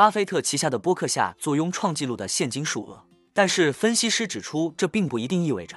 巴菲特旗下的波克夏坐拥创纪录的现金数额。但是分析师指出，这并不一定意味着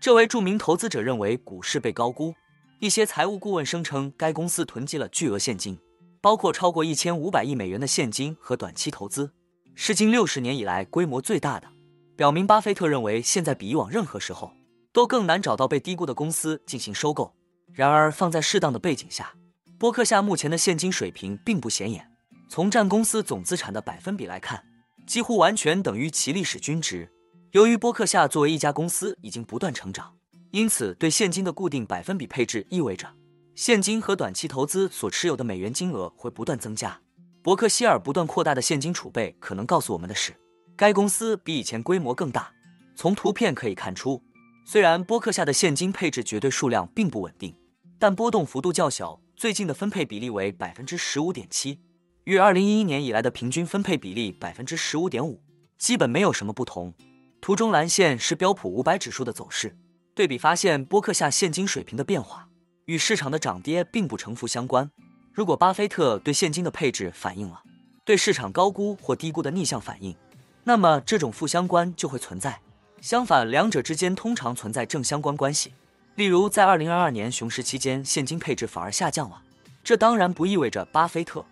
这位著名投资者认为股市被高估。一些财务顾问声称，该公司囤积了巨额现金，包括超过一千五百亿美元的现金和短期投资，是近六十年以来规模最大的，表明巴菲特认为现在比以往任何时候都更难找到被低估的公司进行收购。然而，放在适当的背景下，波克夏目前的现金水平并不显眼。从占公司总资产的百分比来看，几乎完全等于其历史均值。由于波克夏作为一家公司已经不断成长。因此，对现金的固定百分比配置意味着，现金和短期投资所持有的美元金额会不断增加。伯克希尔不断扩大的现金储备，可能告诉我们的是，该公司比以前规模更大。从图片可以看出，虽然波克夏的现金配置绝对数量并不稳定，但波动幅度较小。最近的分配比例为百分之十五点七，与二零一一年以来的平均分配比例百分之十五点五基本没有什么不同。图中蓝线是标普五百指数的走势。对比发现，波克夏现金水平的变化与市场的涨跌并不成负相关。如果巴菲特对现金的配置反映了对市场高估或低估的逆向反应，那么这种负相关就会存在。相反，两者之间通常存在正相关关系。例如，在2022年熊市期间，现金配置反而下降了。这当然不意味着巴菲特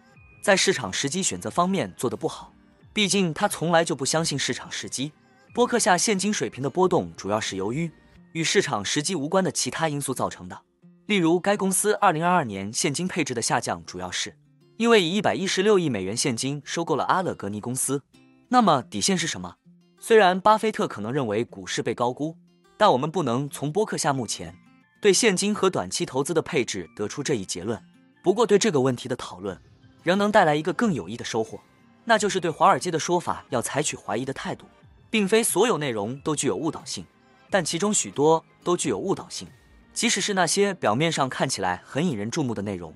在市场时机选择方面做得不好，毕竟他从来就不相信市场时机。波克夏现金水平的波动主要是由于。与市场时机无关的其他因素造成的，例如该公司2022年现金配置的下降，主要是因为以116亿美元现金收购了阿勒格尼公司。那么底线是什么？虽然巴菲特可能认为股市被高估，但我们不能从波克夏目前对现金和短期投资的配置得出这一结论。不过对这个问题的讨论仍能带来一个更有益的收获，那就是对华尔街的说法要采取怀疑的态度，并非所有内容都具有误导性。但其中许多都具有误导性，即使是那些表面上看起来很引人注目的内容。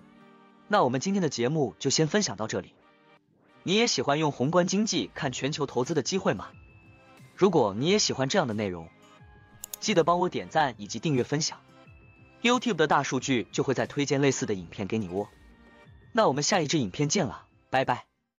那我们今天的节目就先分享到这里。你也喜欢用宏观经济看全球投资的机会吗？如果你也喜欢这样的内容，记得帮我点赞以及订阅分享，YouTube 的大数据就会再推荐类似的影片给你哦。那我们下一支影片见了，拜拜。